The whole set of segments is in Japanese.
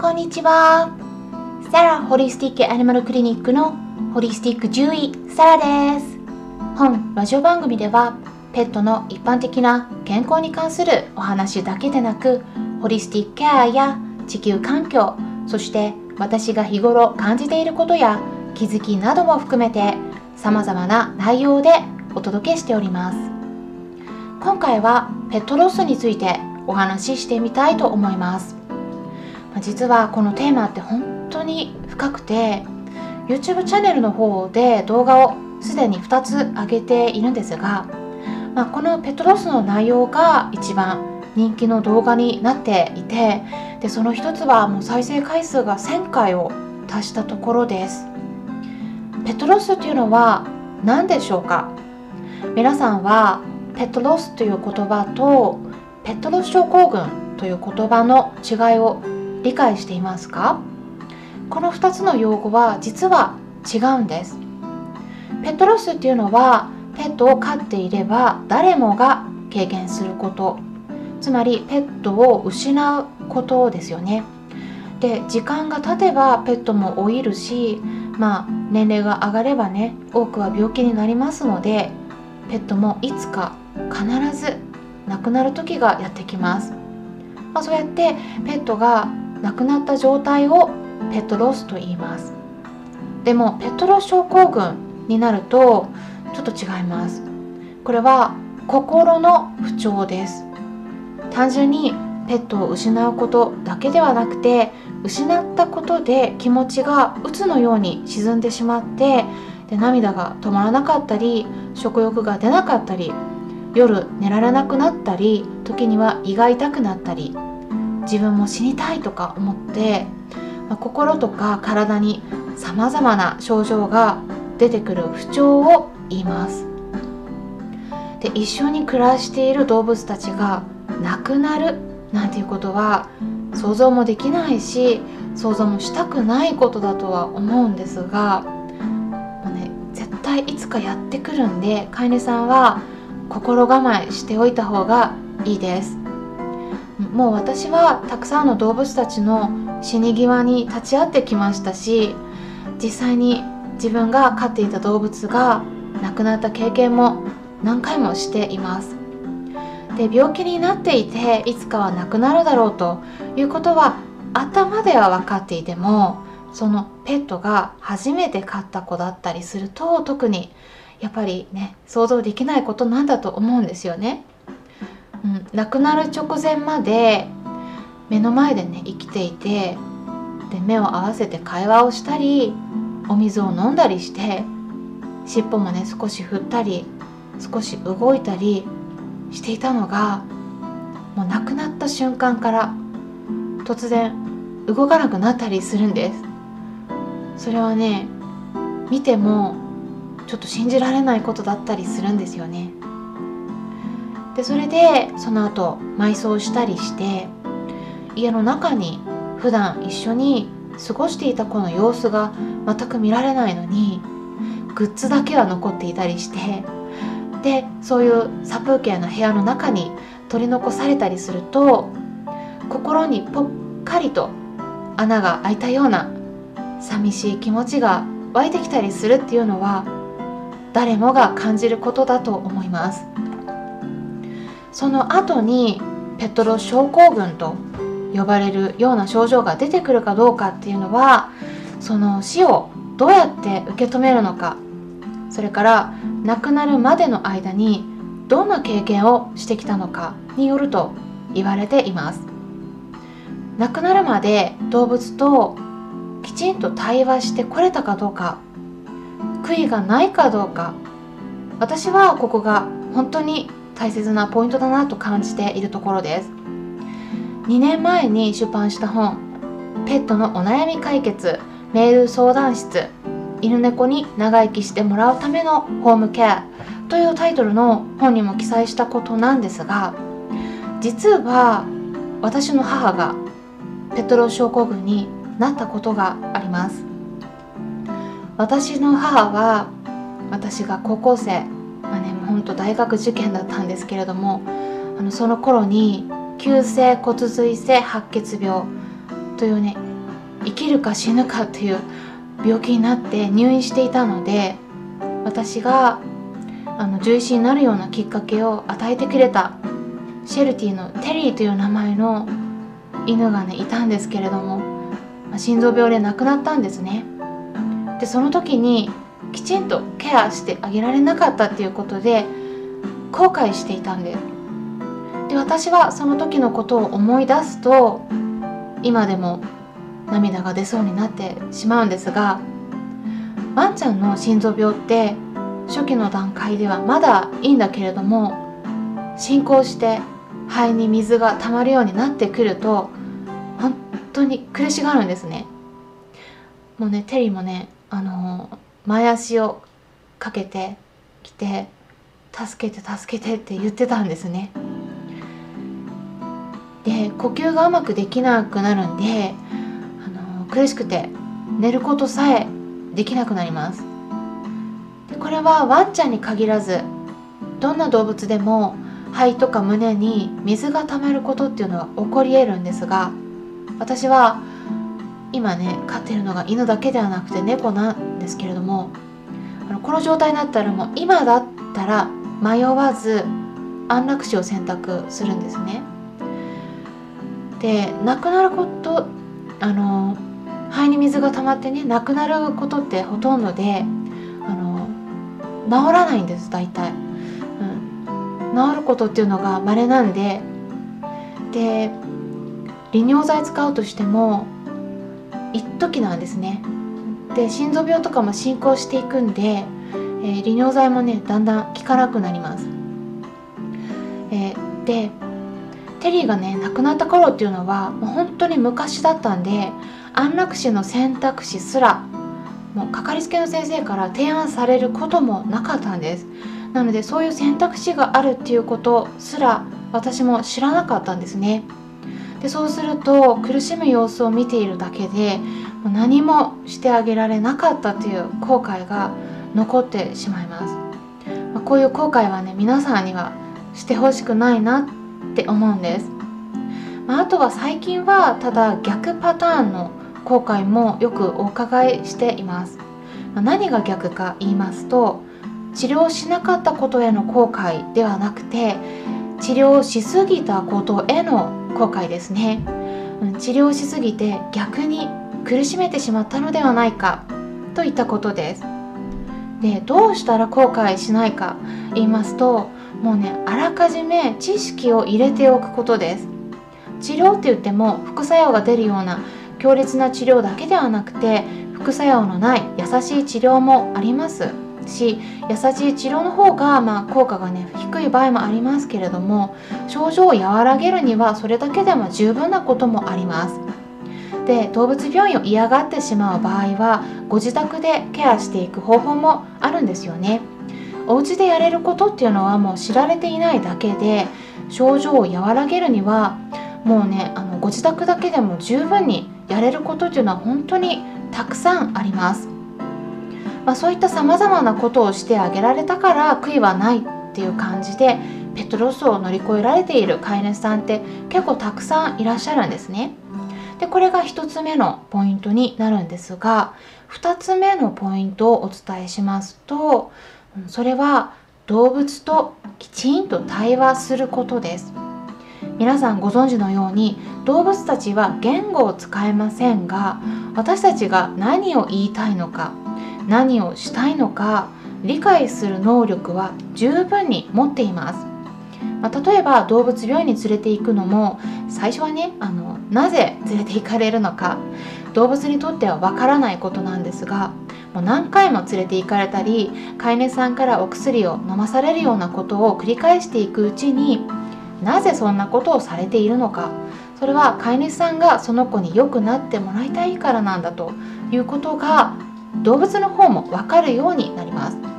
こんにちは。サラホリスティックアニマルクリニックのホリスティック獣医サラです。本ラジオ番組ではペットの一般的な健康に関するお話だけでなくホリスティックケアや地球環境そして私が日頃感じていることや気づきなども含めて様々な内容でお届けしております。今回はペットロスについてお話ししてみたいと思います。実はこのテーマって本当に深くて YouTube チャンネルの方で動画をすでに2つ上げているんですが、まあ、このペットロスの内容が一番人気の動画になっていてでその一つはもう再生回数が1000回を達したところです。ペットロスというのは何でしょうか？皆さんはペットロスという言葉とペットロス症候群という言葉の違いを理解していますか？この2つの用語は実は違うんです。ペットロスっていうのはペットを飼っていれば誰もが経験すること。つまりペットを失うことですよね。で時間が経てばペットも老いるしまあ年齢が上がればね多くは病気になりますのでペットもいつか必ず亡くなる時がやってきます、まあ、そうやってペットが亡くなった状態をペットロスと言います。でもペットロス症候群になるとちょっと違います。これは心の不調です。単純にペットを失うことだけではなくて失ったことで気持ちが鬱のように沈んでしまってで涙が止まらなかったり食欲が出なかったり夜寝られなくなったり時には胃が痛くなったり自分も死にたいとか思って、まあ、心とか体にさまざまな症状が出てくる不調を言います。で一緒に暮らしている動物たちが亡くなるなんていうことは想像もできないし想像もしたくないことだとは思うんですが、もうね、絶対いつかやってくるんで飼い主さんは心構えしておいた方がいいです。もう私はたくさんの動物たちの死に際に立ち会ってきましたし実際に自分が飼っていた動物が亡くなった経験も何回もしていますで病気になっていていつかは亡くなるだろうということは頭では分かっていてもそのペットが初めて飼った子だったりすると特にやっぱりね想像できないことなんだと思うんですよね。うん、亡くなる直前まで目の前でね生きていてで目を合わせて会話をしたりお水を飲んだりして尻尾もね少し振ったり少し動いたりしていたのがもう亡くなった瞬間から突然動かなくなったりするんです。それはね見てもちょっと信じられないことだったりするんですよね。でそれでその後埋葬したりして家の中に普段一緒に過ごしていた子の様子が全く見られないのにグッズだけは残っていたりしてでそういう殺風景な部屋の中に取り残されたりすると心にぽっかりと穴が開いたような寂しい気持ちが湧いてきたりするっていうのは誰もが感じることだと思います。その後にペトロ症候群と呼ばれるような症状が出てくるかどうかっていうのはその死をどうやって受け止めるのかそれから亡くなるまでの間にどんな経験をしてきたのかによると言われています。亡くなるまで動物ときちんと対話してこれたかどうか悔いがないかどうか私はここが本当に大切なポイントだなと感じているところです。2年前に出版した本「ペットのお悩み解決メール相談室犬猫に長生きしてもらうためのホームケア」というタイトルの本にも記載したことなんですが実は私の母がペトロ症候群になったことがあります。私の母は私が高校生まあねもうほんと大学受験だったんですけれどもあのその頃に急性骨髄性白血病というね生きるか死ぬかっていう病気になって入院していたので私があの獣医師になるようなきっかけを与えてくれたシェルティのテリーという名前の犬がねいたんですけれども、まあ、心臓病で亡くなったんですね。でその時にきちんとケアしてあげられなかったっていうことで後悔していたんですで私はその時のことを思い出すと今でも涙が出そうになってしまうんですがワンちゃんの心臓病って初期の段階ではまだいいんだけれども進行して肺に水が溜まるようになってくると本当に苦しがるんですね。もうねテリーもねあの前足をかけてきて助けて助けてって言ってたんですね。で呼吸がうまくできなくなるんであの苦しくて寝ることさえできなくなります。でこれはワンちゃんに限らずどんな動物でも肺とか胸に水が溜まることっていうのは起こり得るんですが私は今ね飼ってるのが犬だけではなくて猫なですけれどもあのこの状態になったらもう今だったら迷わず安楽死を選択するんですね。で亡くなることあの肺に水が溜まってね亡くなることってほとんどであの治らないんです大体、うん、治ることっていうのが稀なんでで利尿剤使うとしても一時なんですね。で心臓病とかも進行していくんで、えー、利尿剤もねだんだん効かなくなります、えー、でテリーがね亡くなった頃っていうのはもう本当に昔だったんで安楽死の選択肢すらもうかかりつけの先生から提案されることもなかったんです。なのでそういう選択肢があるっていうことすら私も知らなかったんですね。でそうすると苦しむ様子を見ているだけで何もしてあげられなかったという後悔が残ってしまいます、こういう後悔はね皆さんにはしてほしくないなって思うんです、あ、とは最近はただ逆パターンの後悔もよくお伺いしています、何が逆か言いますと治療しなかったことへの後悔ではなくて治療しすぎたことへの後悔ですね。治療しすぎて逆に苦しめてしまったのではないかといったことです。でどうしたら後悔しないか言いますともうねあらかじめ知識を入れておくことです。治療って言っても副作用が出るような強烈な治療だけではなくて副作用のない優しい治療もあります。し優しい治療の方が、まあ、効果がね低い場合もありますけれども症状を和らげるにはそれだけでも十分なこともあります。で動物病院を嫌がってしまう場合はご自宅でケアしていく方法もあるんですよねお家でやれることっていうのはもう知られていないだけで症状を和らげるにはもうねあのご自宅だけでも十分にやれることっていうのは本当にたくさんありますまあ、そういったさまざまなことをしてあげられたから悔いはないっていう感じでペットロスを乗り越えられている飼い主さんって結構たくさんいらっしゃるんですね。でこれが1つ目のポイントになるんですが2つ目のポイントをお伝えしますとそれは動物ときちんと対話することです。皆さんご存知のように動物たちは言語を使えませんが私たちが何を言いたいのか何をしたいのか理解する能力は十分に持っています、まあ、例えば動物病院に連れて行くのも最初はねあのなぜ連れて行かれるのか動物にとってはわからないことなんですがもう何回も連れて行かれたり飼い主さんからお薬を飲まされるようなことを繰り返していくうちになぜそんなことをされているのか。それは飼い主さんがその子に良くなってもらいたいからなんだということが動物の方も分かるようになります。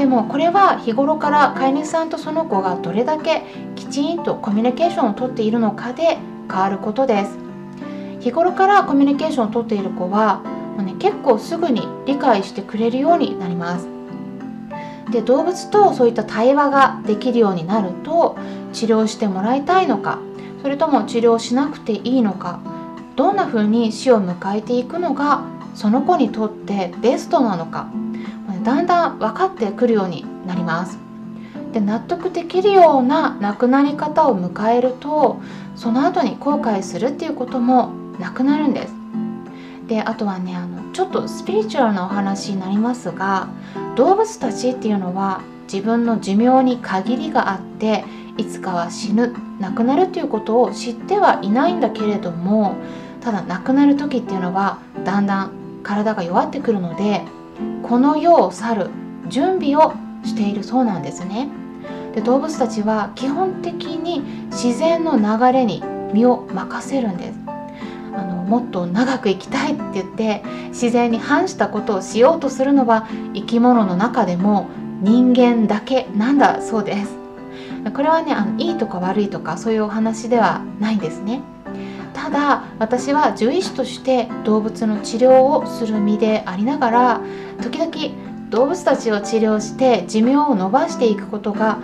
でもこれは日頃から飼い主さんとその子がどれだけきちんとコミュニケーションをとっているのかで変わることです。日頃からコミュニケーションをとっている子は、まね、結構すぐに理解してくれるようになります。で動物とそういった対話ができるようになると治療してもらいたいのかそれとも治療しなくていいのかどんな風に死を迎えていくのがその子にとってベストなのかだんだん分かってくるようになります。で納得できるような亡くなり方を迎えるとその後に後悔するっていうこともなくなるんです。であとはねあのちょっとスピリチュアルなお話になりますが動物たちっていうのは自分の寿命に限りがあっていつかは死ぬ亡くなるっていうことを知ってはいないんだけれどもただ亡くなる時っていうのはだんだん体が弱ってくるのでこの世を去る準備をしているそうなんですね。で動物たちは基本的に自然の流れに身を任せるんです。あのもっと長く生きたいって言って自然に反したことをしようとするのは生き物の中でも人間だけなんだそうです。これはねあのいいとか悪いとかそういうお話ではないんですね。ただ私は獣医師として動物の治療をする身でありながら時々動物たちを治療して寿命を延ばしていくことが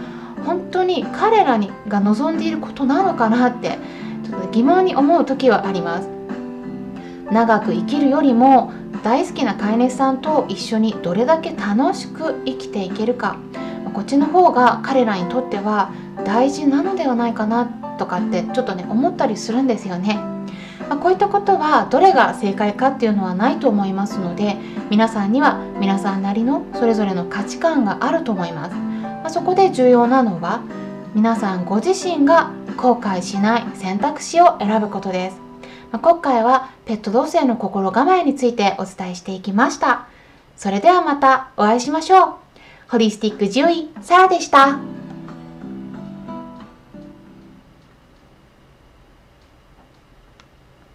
本当に彼らにが望んでいることなのかなってちょっと疑問に思う時はあります。長く生きるよりも大好きな飼い主さんと一緒にどれだけ楽しく生きていけるかこっちの方が彼らにとっては大事なのではないかなとかってちょっとね思ったりするんですよね。まあ、こういったことはどれが正解かっていうのはないと思いますので皆さんには皆さんなりのそれぞれの価値観があると思います。まあ、そこで重要なのは皆さんご自身が後悔しない選択肢を選ぶことです。まあ、今回はペット同性の心構えについてお伝えしていきました。それではまたお会いしましょう。ホリスティック獣医、サラでした。